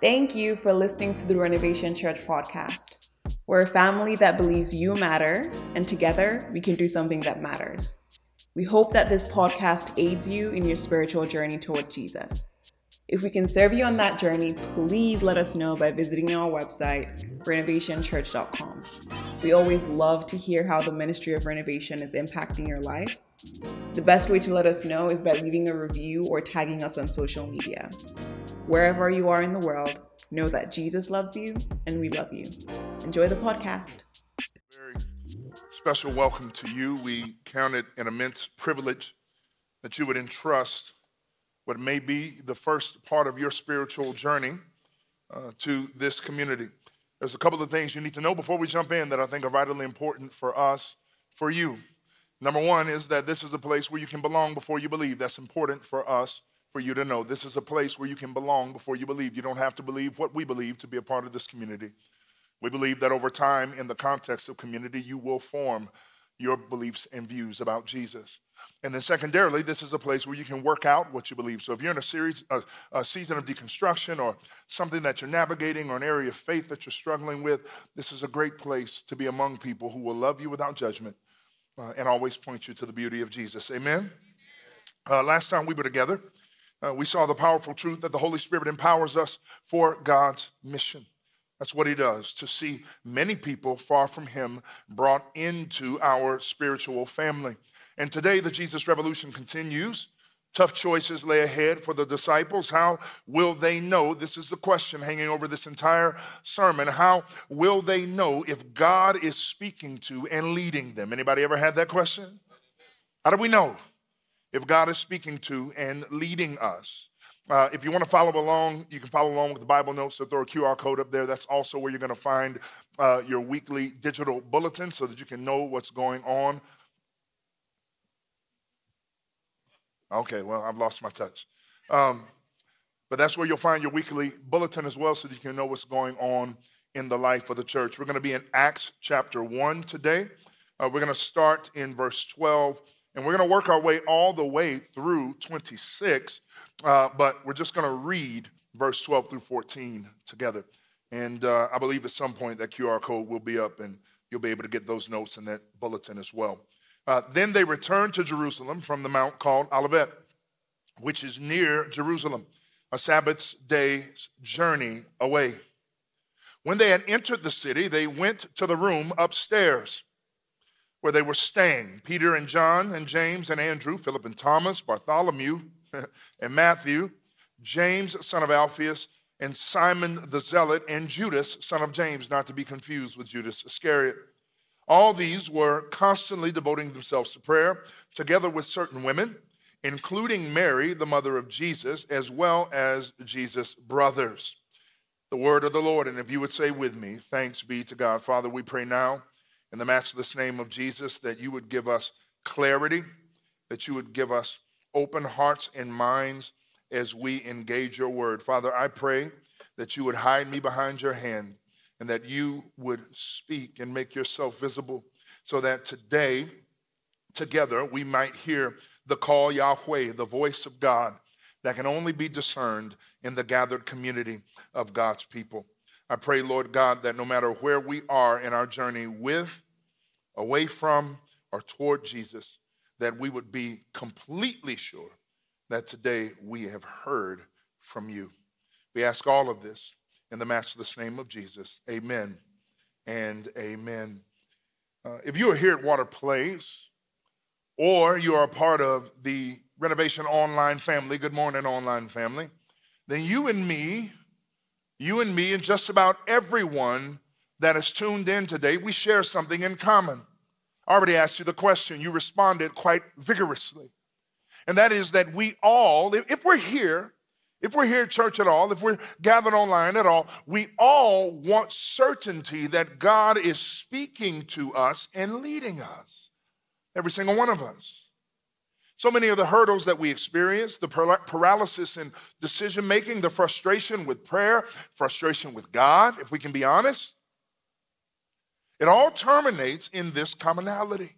Thank you for listening to the Renovation Church podcast. We're a family that believes you matter, and together we can do something that matters. We hope that this podcast aids you in your spiritual journey toward Jesus. If we can serve you on that journey, please let us know by visiting our website, renovationchurch.com. We always love to hear how the ministry of renovation is impacting your life. The best way to let us know is by leaving a review or tagging us on social media. Wherever you are in the world, know that Jesus loves you and we love you. Enjoy the podcast. Very special welcome to you. We count it an immense privilege that you would entrust what may be the first part of your spiritual journey uh, to this community. There's a couple of things you need to know before we jump in that I think are vitally important for us, for you. Number one is that this is a place where you can belong before you believe. That's important for us for you to know. This is a place where you can belong before you believe. You don't have to believe what we believe to be a part of this community. We believe that over time, in the context of community, you will form your beliefs and views about Jesus. And then, secondarily, this is a place where you can work out what you believe. So, if you're in a series, a, a, season of deconstruction, or something that you're navigating, or an area of faith that you're struggling with, this is a great place to be among people who will love you without judgment uh, and always point you to the beauty of Jesus. Amen. Uh, last time we were together, uh, we saw the powerful truth that the Holy Spirit empowers us for God's mission. That's what he does, to see many people far from him brought into our spiritual family. And today, the Jesus Revolution continues. Tough choices lay ahead for the disciples. How will they know? This is the question hanging over this entire sermon. How will they know if God is speaking to and leading them? Anybody ever had that question? How do we know? if God is speaking to and leading us. Uh, if you want to follow along, you can follow along with the Bible notes. So throw a QR code up there. That's also where you're going to find uh, your weekly digital bulletin so that you can know what's going on. Okay, well, I've lost my touch. Um, but that's where you'll find your weekly bulletin as well so that you can know what's going on in the life of the church. We're going to be in Acts chapter 1 today. Uh, we're going to start in verse 12 and we're going to work our way all the way through 26, uh, but we're just going to read verse 12 through 14 together. And uh, I believe at some point that QR code will be up and you'll be able to get those notes in that bulletin as well. Uh, then they returned to Jerusalem from the mount called Olivet, which is near Jerusalem, a Sabbath day's journey away. When they had entered the city, they went to the room upstairs where they were staying Peter and John and James and Andrew, Philip and Thomas, Bartholomew and Matthew, James, son of Alphaeus, and Simon the Zealot, and Judas, son of James, not to be confused with Judas Iscariot. All these were constantly devoting themselves to prayer, together with certain women, including Mary, the mother of Jesus, as well as Jesus' brothers. The word of the Lord, and if you would say with me, thanks be to God. Father, we pray now in the matchless name of Jesus, that you would give us clarity, that you would give us open hearts and minds as we engage your word. Father, I pray that you would hide me behind your hand and that you would speak and make yourself visible so that today, together, we might hear the call Yahweh, the voice of God that can only be discerned in the gathered community of God's people. I pray, Lord God, that no matter where we are in our journey with, away from, or toward Jesus, that we would be completely sure that today we have heard from you. We ask all of this in the matchless name of Jesus. Amen and amen. Uh, if you are here at Water Place, or you are a part of the Renovation Online family, good morning, online family, then you and me you and me and just about everyone that is tuned in today, we share something in common. I already asked you the question. You responded quite vigorously. And that is that we all, if we're here, if we're here at church at all, if we're gathered online at all, we all want certainty that God is speaking to us and leading us. Every single one of us. So many of the hurdles that we experience, the paralysis in decision making, the frustration with prayer, frustration with God, if we can be honest, it all terminates in this commonality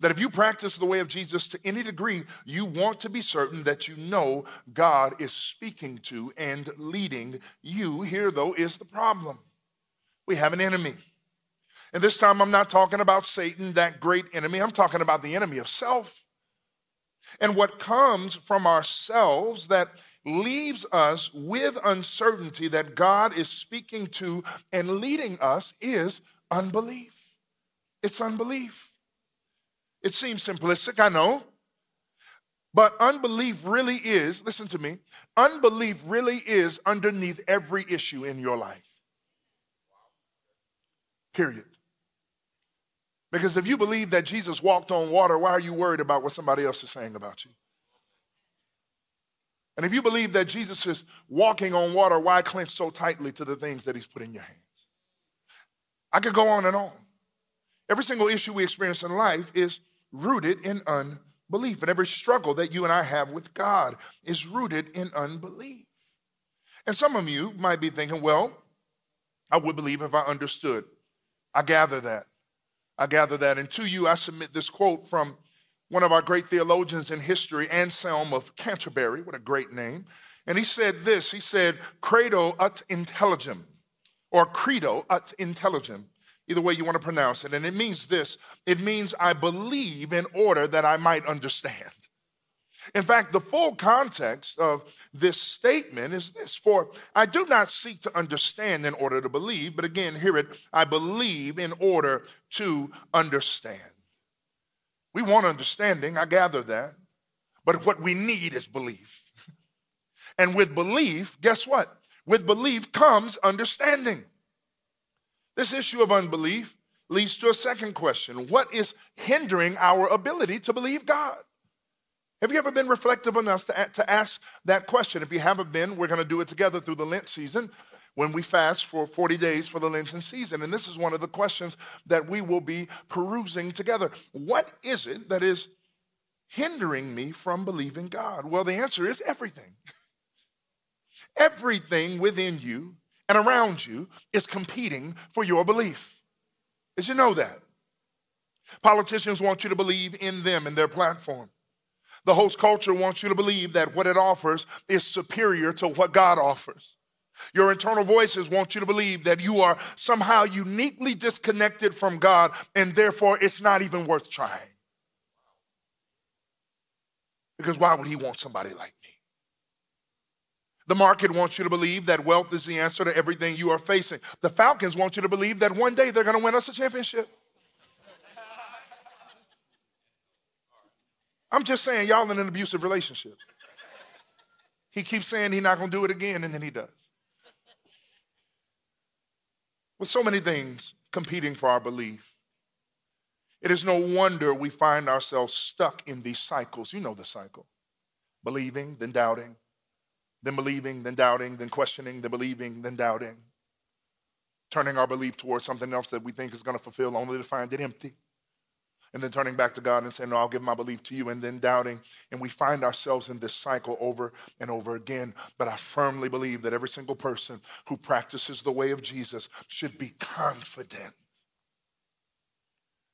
That if you practice the way of Jesus to any degree, you want to be certain that you know God is speaking to and leading you. Here, though, is the problem we have an enemy. And this time, I'm not talking about Satan, that great enemy. I'm talking about the enemy of self. And what comes from ourselves that leaves us with uncertainty that God is speaking to and leading us is unbelief. It's unbelief. It seems simplistic, I know. But unbelief really is, listen to me, unbelief really is underneath every issue in your life. Period. Because if you believe that Jesus walked on water, why are you worried about what somebody else is saying about you? And if you believe that Jesus is walking on water, why clench so tightly to the things that he's put in your hands? I could go on and on. Every single issue we experience in life is rooted in unbelief. And every struggle that you and I have with God is rooted in unbelief. And some of you might be thinking, well, I would believe if I understood. I gather that. I gather that. And to you, I submit this quote from one of our great theologians in history, Anselm of Canterbury. What a great name. And he said this he said, Credo ut intelligem, or credo ut intelligem, either way you want to pronounce it. And it means this it means I believe in order that I might understand. In fact, the full context of this statement is this For I do not seek to understand in order to believe, but again, hear it I believe in order to understand. We want understanding, I gather that, but what we need is belief. And with belief, guess what? With belief comes understanding. This issue of unbelief leads to a second question What is hindering our ability to believe God? Have you ever been reflective enough to, to ask that question? If you haven't been, we're going to do it together through the Lent season when we fast for 40 days for the Lenten season. And this is one of the questions that we will be perusing together. What is it that is hindering me from believing God? Well, the answer is everything. everything within you and around you is competing for your belief. Did you know that? Politicians want you to believe in them and their platform. The host culture wants you to believe that what it offers is superior to what God offers. Your internal voices want you to believe that you are somehow uniquely disconnected from God and therefore it's not even worth trying. Because why would He want somebody like me? The market wants you to believe that wealth is the answer to everything you are facing. The Falcons want you to believe that one day they're going to win us a championship. I'm just saying, y'all in an abusive relationship. He keeps saying he's not going to do it again, and then he does. With so many things competing for our belief, it is no wonder we find ourselves stuck in these cycles. You know the cycle believing, then doubting, then believing, then doubting, then questioning, then believing, then doubting. Turning our belief towards something else that we think is going to fulfill only to find it empty and then turning back to God and saying, No, I'll give my belief to you, and then doubting. And we find ourselves in this cycle over and over again. But I firmly believe that every single person who practices the way of Jesus should be confident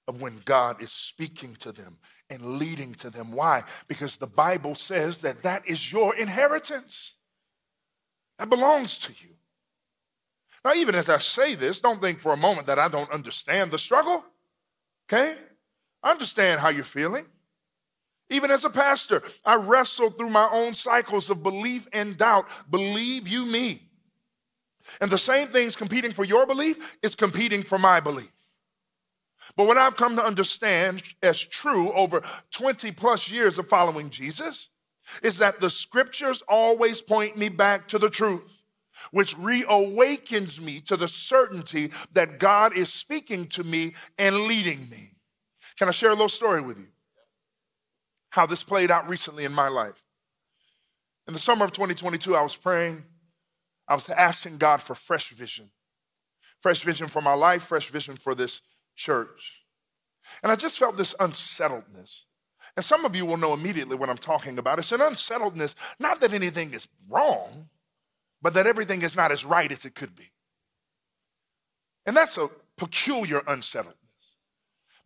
of when God is speaking to them and leading to them. Why? Because the Bible says that that is your inheritance, that belongs to you. Now, even as I say this, don't think for a moment that I don't understand the struggle, okay? I understand how you're feeling. Even as a pastor, I wrestle through my own cycles of belief and doubt. Believe you me. And the same thing's competing for your belief is competing for my belief. But what I've come to understand as true over 20 plus years of following Jesus is that the scriptures always point me back to the truth, which reawakens me to the certainty that God is speaking to me and leading me. Can I share a little story with you? How this played out recently in my life. In the summer of 2022, I was praying. I was asking God for fresh vision. Fresh vision for my life, fresh vision for this church. And I just felt this unsettledness. And some of you will know immediately what I'm talking about. It's an unsettledness, not that anything is wrong, but that everything is not as right as it could be. And that's a peculiar unsettledness.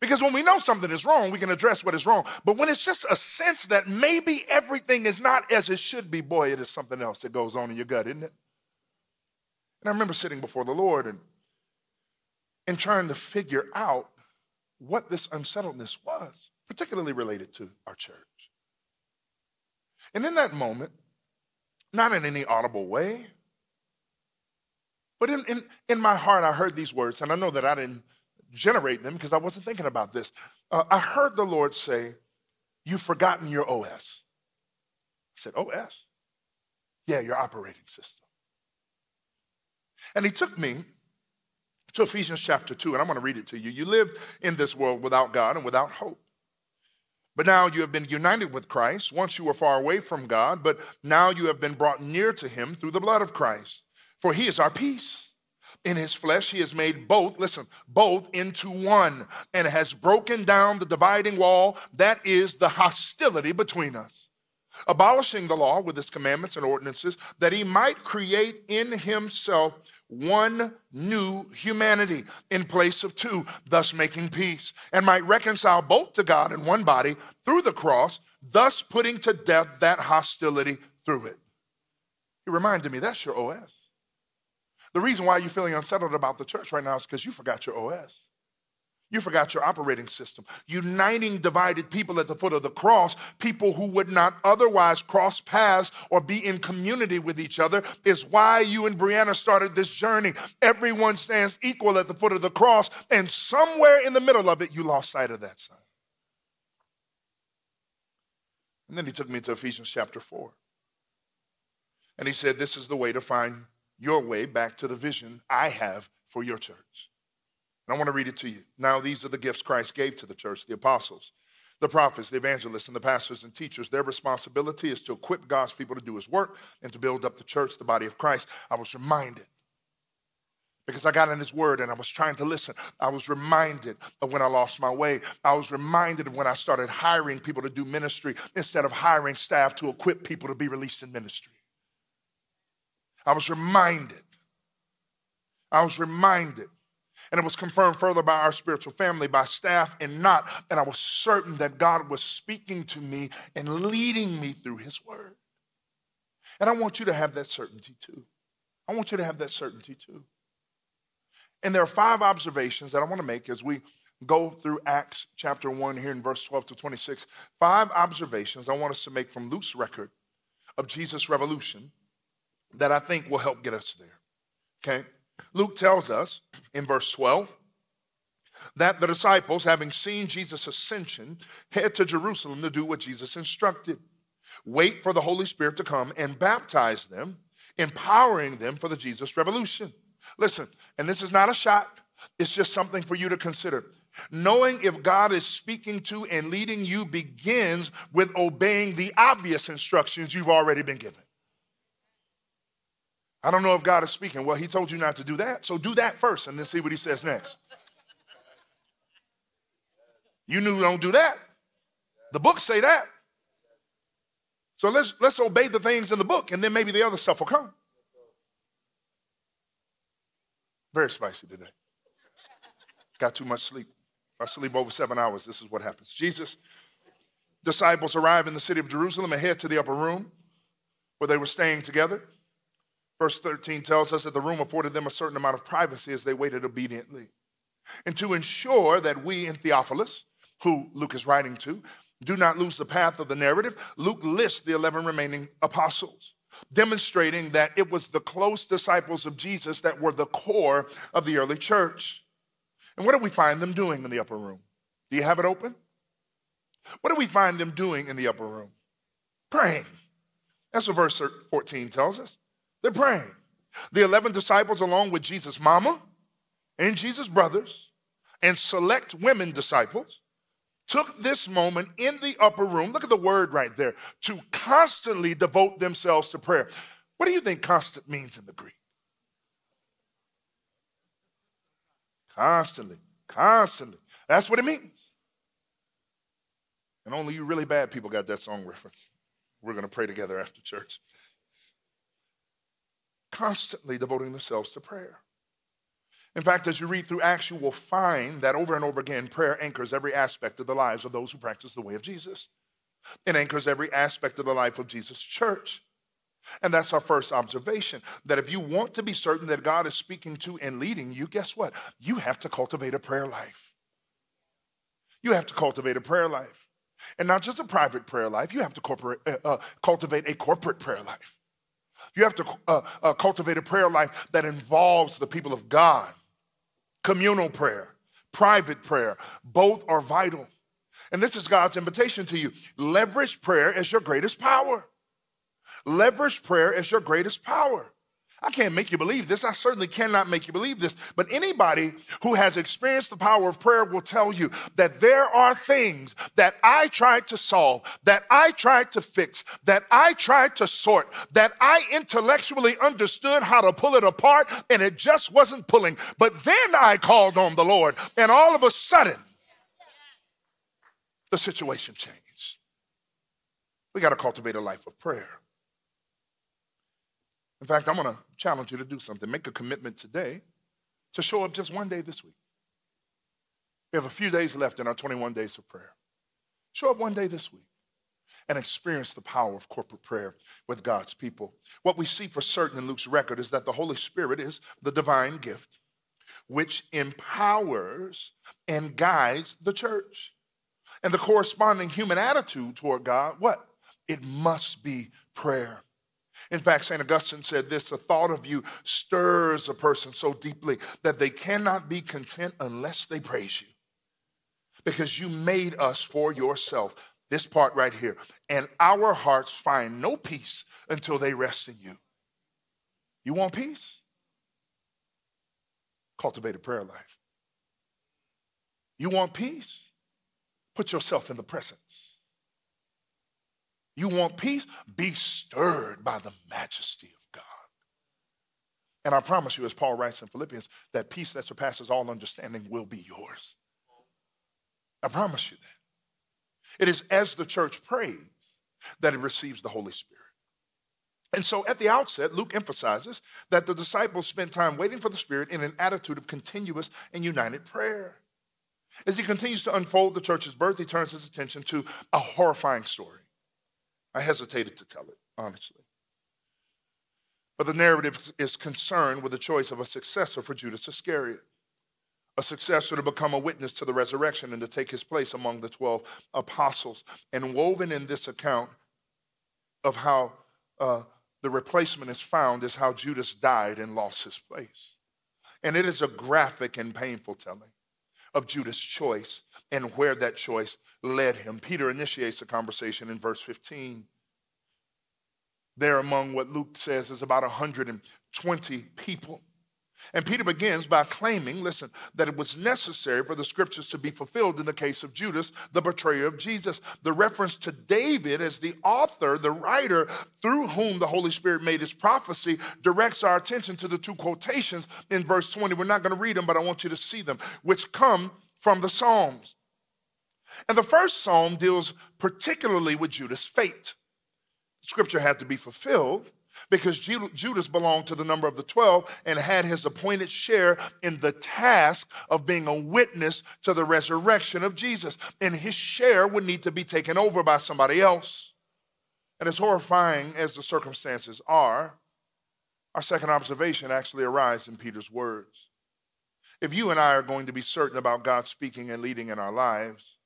Because when we know something is wrong, we can address what is wrong. But when it's just a sense that maybe everything is not as it should be, boy, it is something else that goes on in your gut, isn't it? And I remember sitting before the Lord and, and trying to figure out what this unsettledness was, particularly related to our church. And in that moment, not in any audible way, but in, in, in my heart, I heard these words, and I know that I didn't generate them because I wasn't thinking about this. Uh, I heard the Lord say, You've forgotten your OS. I said, OS? Yeah, your operating system. And he took me to Ephesians chapter 2, and I'm going to read it to you. You lived in this world without God and without hope. But now you have been united with Christ. Once you were far away from God, but now you have been brought near to him through the blood of Christ. For he is our peace. In his flesh, he has made both, listen, both into one and has broken down the dividing wall that is the hostility between us, abolishing the law with its commandments and ordinances, that he might create in himself one new humanity in place of two, thus making peace, and might reconcile both to God in one body through the cross, thus putting to death that hostility through it. He reminded me that's your OS. The reason why you're feeling unsettled about the church right now is because you forgot your OS. You forgot your operating system. Uniting divided people at the foot of the cross, people who would not otherwise cross paths or be in community with each other, is why you and Brianna started this journey. Everyone stands equal at the foot of the cross, and somewhere in the middle of it, you lost sight of that sign. And then he took me to Ephesians chapter 4. And he said, This is the way to find your way back to the vision I have for your church. And I want to read it to you. Now, these are the gifts Christ gave to the church the apostles, the prophets, the evangelists, and the pastors and teachers. Their responsibility is to equip God's people to do his work and to build up the church, the body of Christ. I was reminded because I got in his word and I was trying to listen. I was reminded of when I lost my way. I was reminded of when I started hiring people to do ministry instead of hiring staff to equip people to be released in ministry. I was reminded. I was reminded. And it was confirmed further by our spiritual family, by staff and not. And I was certain that God was speaking to me and leading me through his word. And I want you to have that certainty too. I want you to have that certainty too. And there are five observations that I want to make as we go through Acts chapter 1 here in verse 12 to 26. Five observations I want us to make from Luke's record of Jesus' revolution that I think will help get us there. Okay? Luke tells us in verse 12 that the disciples, having seen Jesus' ascension, head to Jerusalem to do what Jesus instructed wait for the Holy Spirit to come and baptize them, empowering them for the Jesus revolution. Listen, and this is not a shot, it's just something for you to consider. Knowing if God is speaking to and leading you begins with obeying the obvious instructions you've already been given. I don't know if God is speaking. Well, he told you not to do that, so do that first and then see what he says next. You knew don't do that. The books say that. So let's let's obey the things in the book and then maybe the other stuff will come. Very spicy today. Got too much sleep. If I sleep over seven hours, this is what happens. Jesus' disciples arrive in the city of Jerusalem and head to the upper room where they were staying together. Verse 13 tells us that the room afforded them a certain amount of privacy as they waited obediently. And to ensure that we in Theophilus, who Luke is writing to, do not lose the path of the narrative, Luke lists the 11 remaining apostles, demonstrating that it was the close disciples of Jesus that were the core of the early church. And what do we find them doing in the upper room? Do you have it open? What do we find them doing in the upper room? Praying. That's what verse 14 tells us. They're praying. The 11 disciples, along with Jesus' mama and Jesus' brothers and select women disciples, took this moment in the upper room. Look at the word right there to constantly devote themselves to prayer. What do you think constant means in the Greek? Constantly, constantly. That's what it means. And only you really bad people got that song reference. We're going to pray together after church constantly devoting themselves to prayer. In fact, as you read through Acts, you will find that over and over again, prayer anchors every aspect of the lives of those who practice the way of Jesus. It anchors every aspect of the life of Jesus' church. And that's our first observation that if you want to be certain that God is speaking to and leading you, guess what? You have to cultivate a prayer life. You have to cultivate a prayer life. And not just a private prayer life, you have to uh, uh, cultivate a corporate prayer life. You have to uh, uh, cultivate a prayer life that involves the people of God. Communal prayer, private prayer, both are vital. And this is God's invitation to you. Leverage prayer as your greatest power. Leverage prayer as your greatest power. I can't make you believe this. I certainly cannot make you believe this. But anybody who has experienced the power of prayer will tell you that there are things that I tried to solve, that I tried to fix, that I tried to sort, that I intellectually understood how to pull it apart, and it just wasn't pulling. But then I called on the Lord, and all of a sudden, the situation changed. We got to cultivate a life of prayer. In fact, I'm going to challenge you to do something. Make a commitment today to show up just one day this week. We have a few days left in our 21 days of prayer. Show up one day this week and experience the power of corporate prayer with God's people. What we see for certain in Luke's record is that the Holy Spirit is the divine gift which empowers and guides the church. And the corresponding human attitude toward God, what? It must be prayer. In fact, St. Augustine said this the thought of you stirs a person so deeply that they cannot be content unless they praise you. Because you made us for yourself. This part right here. And our hearts find no peace until they rest in you. You want peace? Cultivate a prayer life. You want peace? Put yourself in the presence. You want peace? Be stirred by the majesty of God. And I promise you, as Paul writes in Philippians, that peace that surpasses all understanding will be yours. I promise you that. It is as the church prays that it receives the Holy Spirit. And so at the outset, Luke emphasizes that the disciples spent time waiting for the Spirit in an attitude of continuous and united prayer. As he continues to unfold the church's birth, he turns his attention to a horrifying story. I hesitated to tell it, honestly. But the narrative is concerned with the choice of a successor for Judas Iscariot, a successor to become a witness to the resurrection and to take his place among the 12 apostles. And woven in this account of how uh, the replacement is found is how Judas died and lost his place. And it is a graphic and painful telling of Judas' choice and where that choice led him. Peter initiates the conversation in verse 15. There, among what Luke says is about 120 people. And Peter begins by claiming, listen, that it was necessary for the scriptures to be fulfilled in the case of Judas, the betrayer of Jesus. The reference to David as the author, the writer through whom the Holy Spirit made his prophecy directs our attention to the two quotations in verse 20. We're not going to read them, but I want you to see them, which come from the Psalms. And the first psalm deals particularly with Judas' fate. Scripture had to be fulfilled because Judas belonged to the number of the 12 and had his appointed share in the task of being a witness to the resurrection of Jesus. And his share would need to be taken over by somebody else. And as horrifying as the circumstances are, our second observation actually arises in Peter's words. If you and I are going to be certain about God speaking and leading in our lives,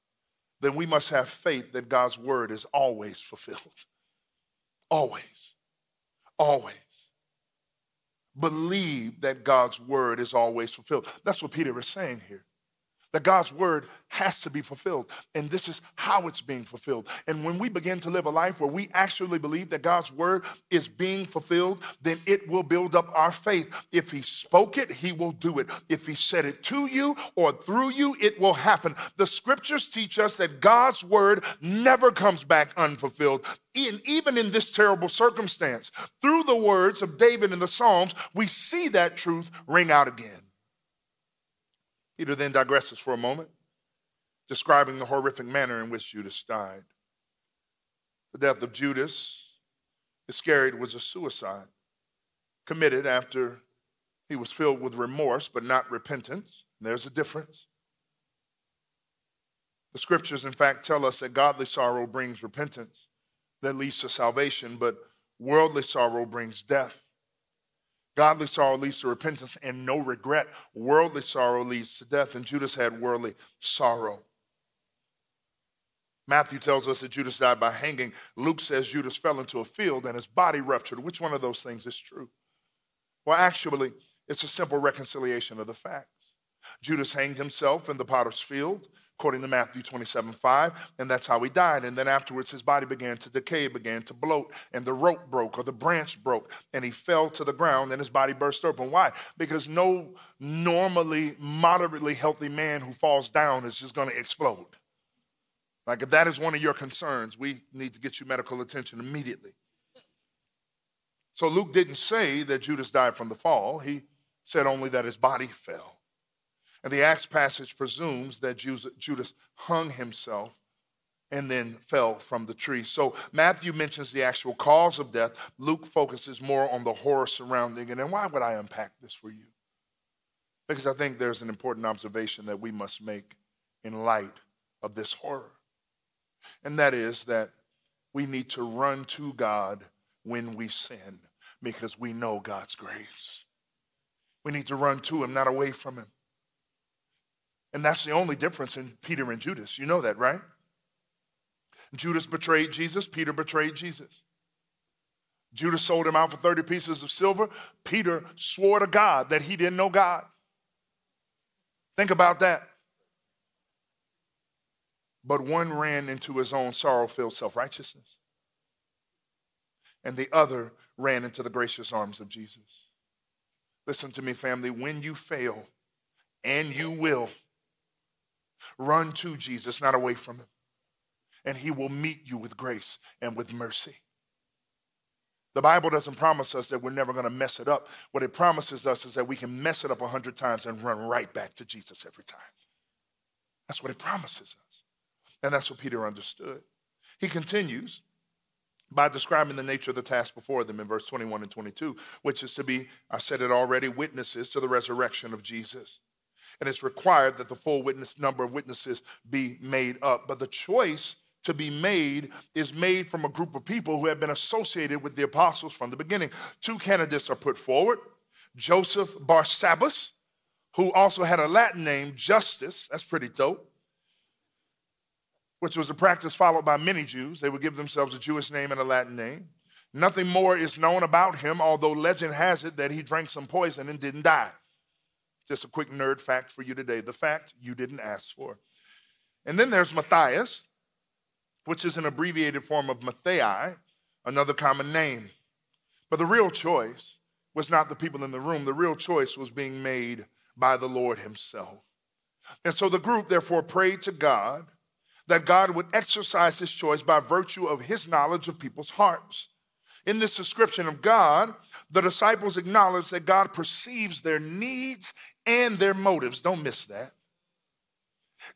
then we must have faith that God's word is always fulfilled. Always. Always. Believe that God's word is always fulfilled. That's what Peter is saying here that God's word has to be fulfilled. And this is how it's being fulfilled. And when we begin to live a life where we actually believe that God's word is being fulfilled, then it will build up our faith. If He spoke it, He will do it. If He said it to you or through you, it will happen. The scriptures teach us that God's word never comes back unfulfilled. In, even in this terrible circumstance, through the words of David in the Psalms, we see that truth ring out again. Peter then digresses for a moment, describing the horrific manner in which Judas died. The death of Judas Iscariot was a suicide committed after He was filled with remorse, but not repentance. There's a difference. The scriptures, in fact, tell us that godly sorrow brings repentance that leads to salvation, but worldly sorrow brings death. Godly sorrow leads to repentance and no regret. Worldly sorrow leads to death, and Judas had worldly sorrow. Matthew tells us that Judas died by hanging. Luke says Judas fell into a field and his body ruptured. Which one of those things is true? Well, actually, it's a simple reconciliation of the facts. Judas hanged himself in the potter's field according to Matthew 27 5, and that's how he died. And then afterwards, his body began to decay, began to bloat, and the rope broke or the branch broke, and he fell to the ground, and his body burst open. Why? Because no normally, moderately healthy man who falls down is just going to explode. Like, if that is one of your concerns, we need to get you medical attention immediately. So, Luke didn't say that Judas died from the fall, he said only that his body fell. And the Acts passage presumes that Judas hung himself and then fell from the tree. So Matthew mentions the actual cause of death. Luke focuses more on the horror surrounding it. And why would I unpack this for you? Because I think there's an important observation that we must make in light of this horror. And that is that we need to run to God when we sin because we know God's grace. We need to run to Him, not away from Him. And that's the only difference in Peter and Judas. You know that, right? Judas betrayed Jesus, Peter betrayed Jesus. Judas sold him out for 30 pieces of silver. Peter swore to God that he didn't know God. Think about that. But one ran into his own sorrow filled self righteousness, and the other ran into the gracious arms of Jesus. Listen to me, family. When you fail, and you will, Run to Jesus, not away from him. And he will meet you with grace and with mercy. The Bible doesn't promise us that we're never going to mess it up. What it promises us is that we can mess it up a hundred times and run right back to Jesus every time. That's what it promises us. And that's what Peter understood. He continues by describing the nature of the task before them in verse 21 and 22, which is to be, I said it already, witnesses to the resurrection of Jesus and it's required that the full witness number of witnesses be made up. But the choice to be made is made from a group of people who have been associated with the apostles from the beginning. Two candidates are put forward Joseph Barsabbas, who also had a Latin name, Justus, that's pretty dope, which was a practice followed by many Jews. They would give themselves a Jewish name and a Latin name. Nothing more is known about him, although legend has it that he drank some poison and didn't die. Just a quick nerd fact for you today the fact you didn't ask for. And then there's Matthias, which is an abbreviated form of Mattathias, another common name. But the real choice was not the people in the room, the real choice was being made by the Lord Himself. And so the group therefore prayed to God that God would exercise His choice by virtue of His knowledge of people's hearts. In this description of God, the disciples acknowledge that God perceives their needs and their motives. Don't miss that.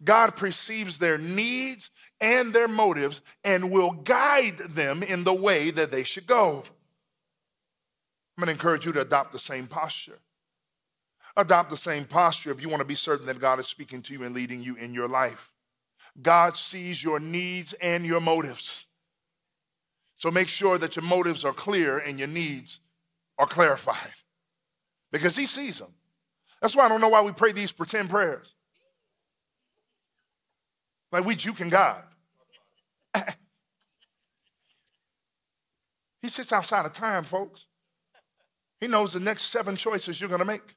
God perceives their needs and their motives and will guide them in the way that they should go. I'm going to encourage you to adopt the same posture. Adopt the same posture if you want to be certain that God is speaking to you and leading you in your life. God sees your needs and your motives. So make sure that your motives are clear and your needs are clarified because He sees them. That's why I don't know why we pray these pretend prayers. Like we juking God. he sits outside of time, folks. He knows the next seven choices you're going to make.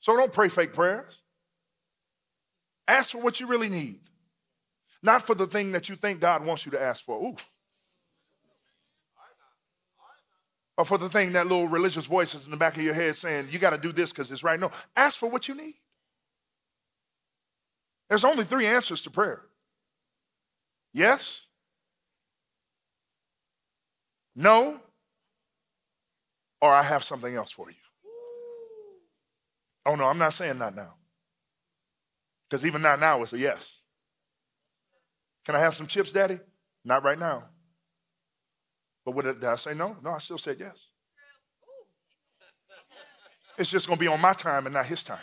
So don't pray fake prayers. Ask for what you really need, not for the thing that you think God wants you to ask for. Ooh. Or for the thing that little religious voice is in the back of your head saying, you got to do this because it's right. No, ask for what you need. There's only three answers to prayer yes, no, or I have something else for you. Oh, no, I'm not saying that now. Because even not now is a yes. Can I have some chips, Daddy? Not right now. But what did I say no? No, I still said yes. It's just going to be on my time and not his time.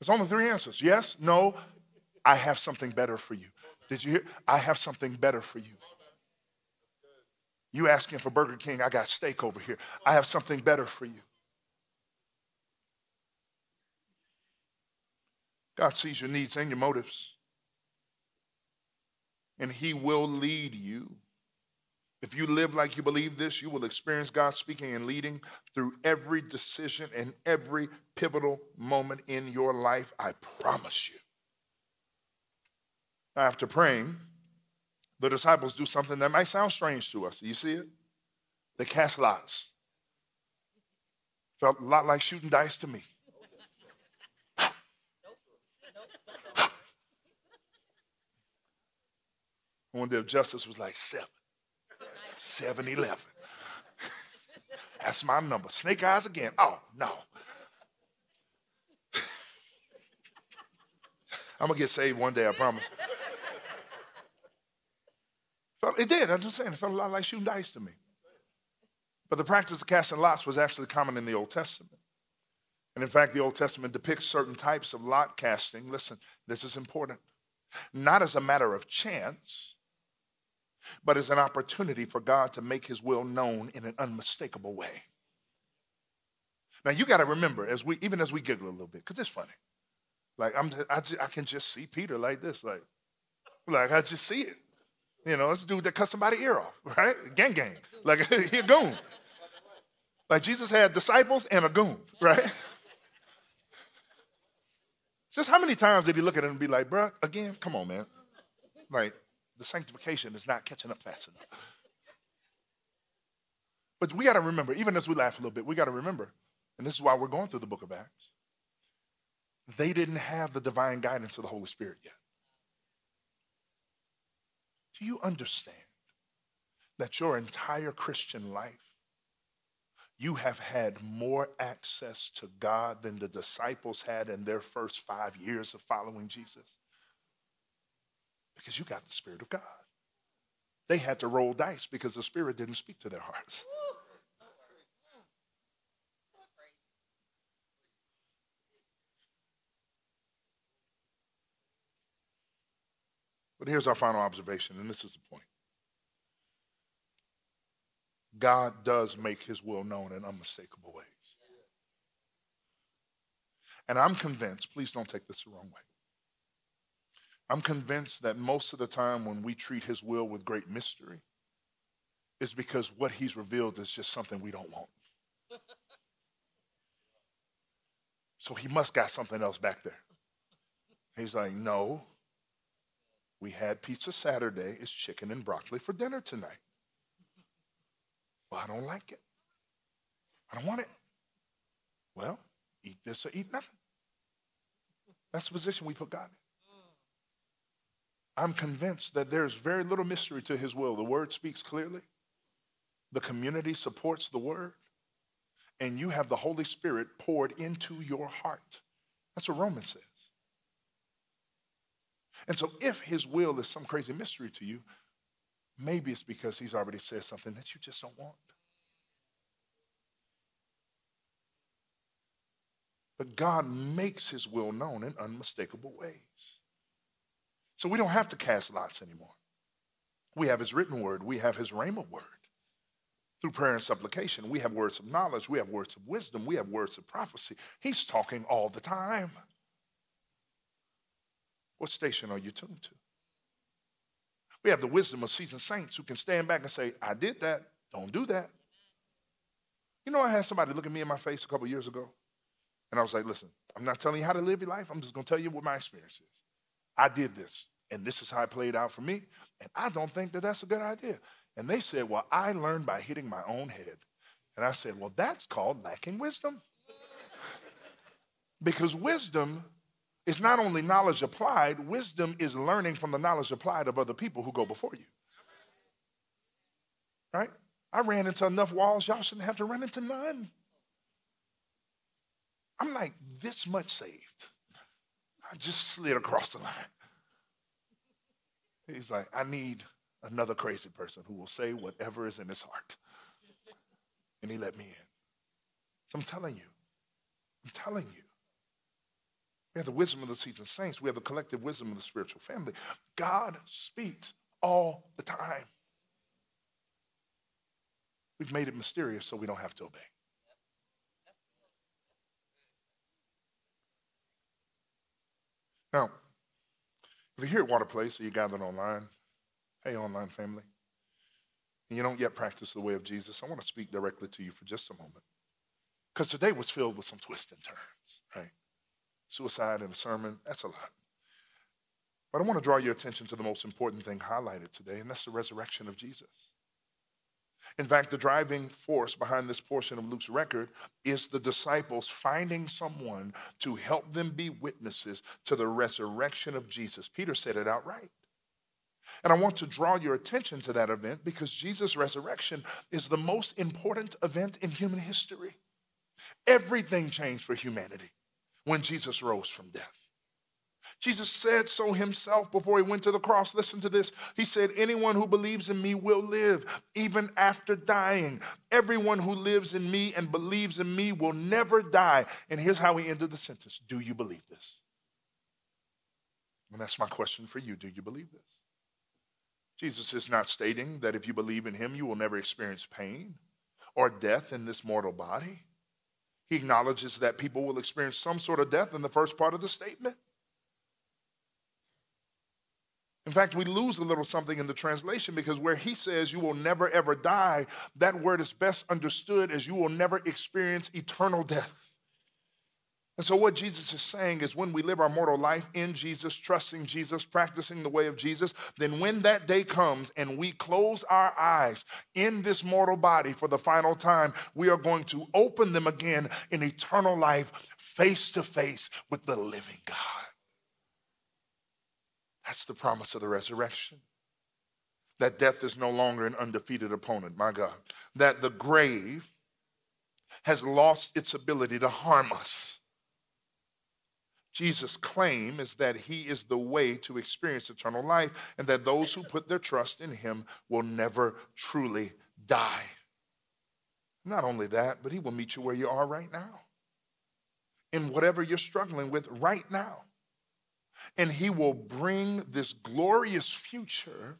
It's only three answers yes, no, I have something better for you. Did you hear? I have something better for you. You asking for Burger King, I got steak over here. I have something better for you. God sees your needs and your motives, and He will lead you. If you live like you believe this, you will experience God speaking and leading through every decision and every pivotal moment in your life. I promise you. After praying, the disciples do something that might sound strange to us. Do you see it? They cast lots. Felt a lot like shooting dice to me. I wonder if Justus was like seven. 7 Eleven. That's my number. Snake eyes again. Oh, no. I'm going to get saved one day, I promise. It did. I'm just saying, it felt a lot like shooting dice to me. But the practice of casting lots was actually common in the Old Testament. And in fact, the Old Testament depicts certain types of lot casting. Listen, this is important. Not as a matter of chance, but as an opportunity for God to make his will known in an unmistakable way. Now you got to remember, as we even as we giggle a little bit, because it's funny. Like I'm, I, just, I can just see Peter like this, like, like I just see it. You know, this dude that cut somebody ear off, right? Gang gang, like he a goon. Like Jesus had disciples and a goon, right? Just how many times did he look at him and be like, "Bruh, again, come on, man." Like, the sanctification is not catching up fast enough. But we got to remember, even as we laugh a little bit, we got to remember, and this is why we're going through the book of Acts, they didn't have the divine guidance of the Holy Spirit yet. Do you understand that your entire Christian life, you have had more access to God than the disciples had in their first five years of following Jesus? Because you got the Spirit of God. They had to roll dice because the Spirit didn't speak to their hearts. But here's our final observation, and this is the point God does make his will known in unmistakable ways. And I'm convinced, please don't take this the wrong way. I'm convinced that most of the time when we treat his will with great mystery, is because what he's revealed is just something we don't want. So he must got something else back there. He's like, no, we had pizza Saturday. It's chicken and broccoli for dinner tonight. Well, I don't like it. I don't want it. Well, eat this or eat nothing. That's the position we put God in. I'm convinced that there's very little mystery to his will. The word speaks clearly, the community supports the word, and you have the Holy Spirit poured into your heart. That's what Romans says. And so, if his will is some crazy mystery to you, maybe it's because he's already said something that you just don't want. But God makes his will known in unmistakable ways. So we don't have to cast lots anymore. We have his written word, we have his rhema word. Through prayer and supplication, we have words of knowledge, we have words of wisdom, we have words of prophecy. He's talking all the time. What station are you tuned to? We have the wisdom of seasoned saints who can stand back and say, I did that, don't do that. You know, I had somebody look at me in my face a couple years ago, and I was like, listen, I'm not telling you how to live your life, I'm just gonna tell you what my experience is. I did this, and this is how it played out for me, and I don't think that that's a good idea. And they said, Well, I learned by hitting my own head. And I said, Well, that's called lacking wisdom. because wisdom is not only knowledge applied, wisdom is learning from the knowledge applied of other people who go before you. Right? I ran into enough walls, y'all shouldn't have to run into none. I'm like this much saved. I just slid across the line. He's like, I need another crazy person who will say whatever is in his heart. and he let me in. I'm telling you, I'm telling you. We have the wisdom of the seasoned saints. We have the collective wisdom of the spiritual family. God speaks all the time. We've made it mysterious so we don't have to obey. Now, if you're here at Water Place or you're gathered online, hey, online family, and you don't yet practice the way of Jesus, I want to speak directly to you for just a moment. Because today was filled with some twists and turns, right? Suicide in a sermon, that's a lot. But I want to draw your attention to the most important thing highlighted today, and that's the resurrection of Jesus. In fact, the driving force behind this portion of Luke's record is the disciples finding someone to help them be witnesses to the resurrection of Jesus. Peter said it outright. And I want to draw your attention to that event because Jesus' resurrection is the most important event in human history. Everything changed for humanity when Jesus rose from death. Jesus said so himself before he went to the cross. Listen to this. He said, Anyone who believes in me will live even after dying. Everyone who lives in me and believes in me will never die. And here's how he ended the sentence Do you believe this? And that's my question for you. Do you believe this? Jesus is not stating that if you believe in him, you will never experience pain or death in this mortal body. He acknowledges that people will experience some sort of death in the first part of the statement. In fact, we lose a little something in the translation because where he says you will never ever die, that word is best understood as you will never experience eternal death. And so, what Jesus is saying is when we live our mortal life in Jesus, trusting Jesus, practicing the way of Jesus, then when that day comes and we close our eyes in this mortal body for the final time, we are going to open them again in eternal life, face to face with the living God. That's the promise of the resurrection. That death is no longer an undefeated opponent, my God. That the grave has lost its ability to harm us. Jesus' claim is that he is the way to experience eternal life and that those who put their trust in him will never truly die. Not only that, but he will meet you where you are right now, in whatever you're struggling with right now and he will bring this glorious future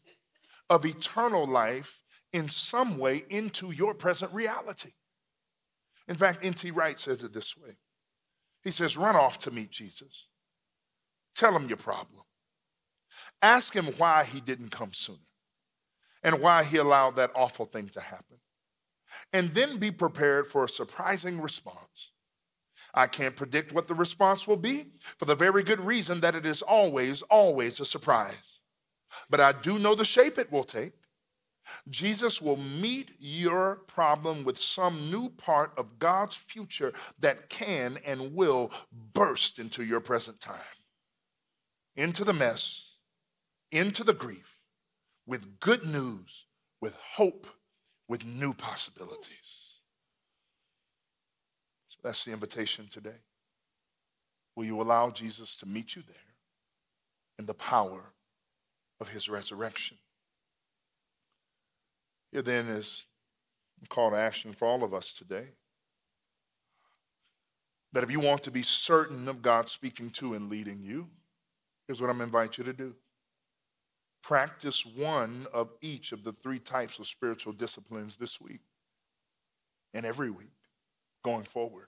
of eternal life in some way into your present reality. In fact, N.T. Wright says it this way He says, Run off to meet Jesus, tell him your problem, ask him why he didn't come sooner and why he allowed that awful thing to happen. And then be prepared for a surprising response I can't predict what the response will be for the very good reason that it is always, always a surprise. But I do know the shape it will take. Jesus will meet your problem with some new part of God's future that can and will burst into your present time, into the mess, into the grief, with good news, with hope, with new possibilities. That's the invitation today. Will you allow Jesus to meet you there in the power of his resurrection? Here then is a call to action for all of us today. That if you want to be certain of God speaking to and leading you, here's what I'm inviting you to do. Practice one of each of the three types of spiritual disciplines this week and every week going forward.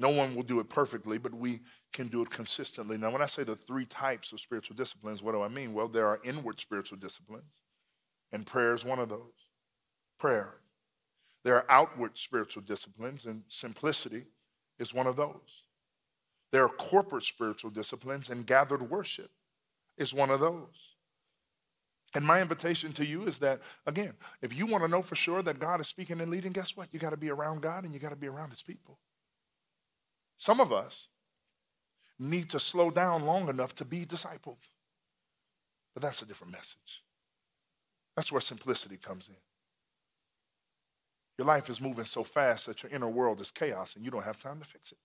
No one will do it perfectly, but we can do it consistently. Now, when I say the three types of spiritual disciplines, what do I mean? Well, there are inward spiritual disciplines, and prayer is one of those. Prayer. There are outward spiritual disciplines, and simplicity is one of those. There are corporate spiritual disciplines, and gathered worship is one of those. And my invitation to you is that, again, if you want to know for sure that God is speaking and leading, guess what? You got to be around God and you got to be around His people. Some of us need to slow down long enough to be discipled. But that's a different message. That's where simplicity comes in. Your life is moving so fast that your inner world is chaos and you don't have time to fix it.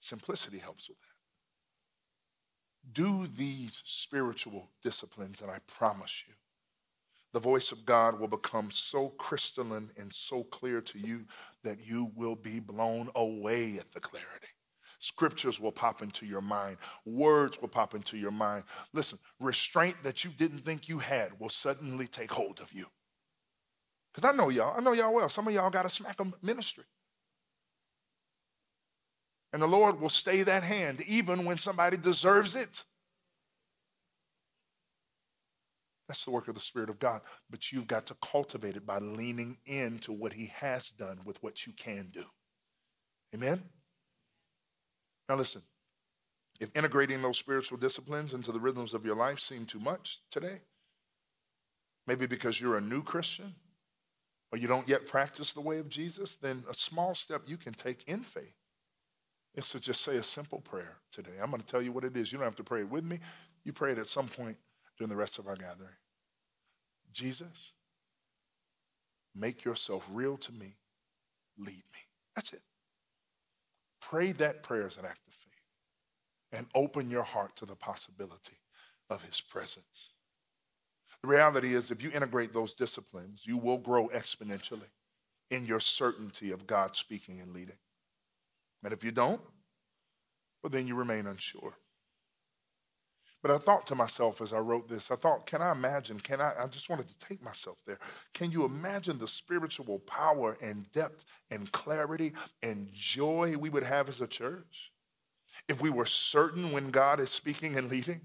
Simplicity helps with that. Do these spiritual disciplines, and I promise you, the voice of God will become so crystalline and so clear to you that you will be blown away at the clarity. Scriptures will pop into your mind, words will pop into your mind. Listen, restraint that you didn't think you had will suddenly take hold of you. Because I know y'all, I know y'all well. Some of y'all got a smack of ministry. And the Lord will stay that hand even when somebody deserves it. That's the work of the Spirit of God. But you've got to cultivate it by leaning into what He has done with what you can do. Amen? Now, listen if integrating those spiritual disciplines into the rhythms of your life seem too much today, maybe because you're a new Christian or you don't yet practice the way of Jesus, then a small step you can take in faith is to just say a simple prayer today. I'm going to tell you what it is. You don't have to pray it with me, you pray it at some point during the rest of our gathering. Jesus, make yourself real to me. Lead me. That's it. Pray that prayer as an act of faith and open your heart to the possibility of his presence. The reality is, if you integrate those disciplines, you will grow exponentially in your certainty of God speaking and leading. And if you don't, well, then you remain unsure. But I thought to myself as I wrote this, I thought, can I imagine? Can I? I just wanted to take myself there. Can you imagine the spiritual power and depth and clarity and joy we would have as a church if we were certain when God is speaking and leading?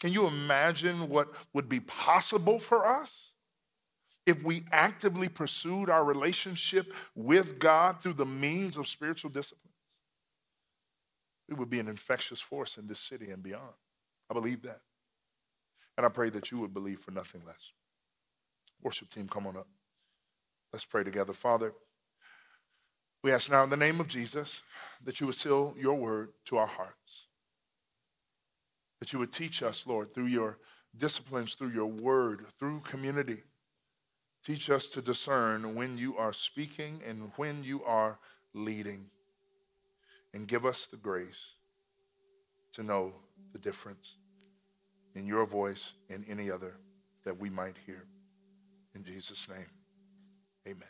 Can you imagine what would be possible for us if we actively pursued our relationship with God through the means of spiritual disciplines? We would be an infectious force in this city and beyond. I believe that. And I pray that you would believe for nothing less. Worship team, come on up. Let's pray together. Father, we ask now in the name of Jesus that you would seal your word to our hearts. That you would teach us, Lord, through your disciplines, through your word, through community. Teach us to discern when you are speaking and when you are leading. And give us the grace to know the difference in your voice and any other that we might hear. In Jesus' name, amen.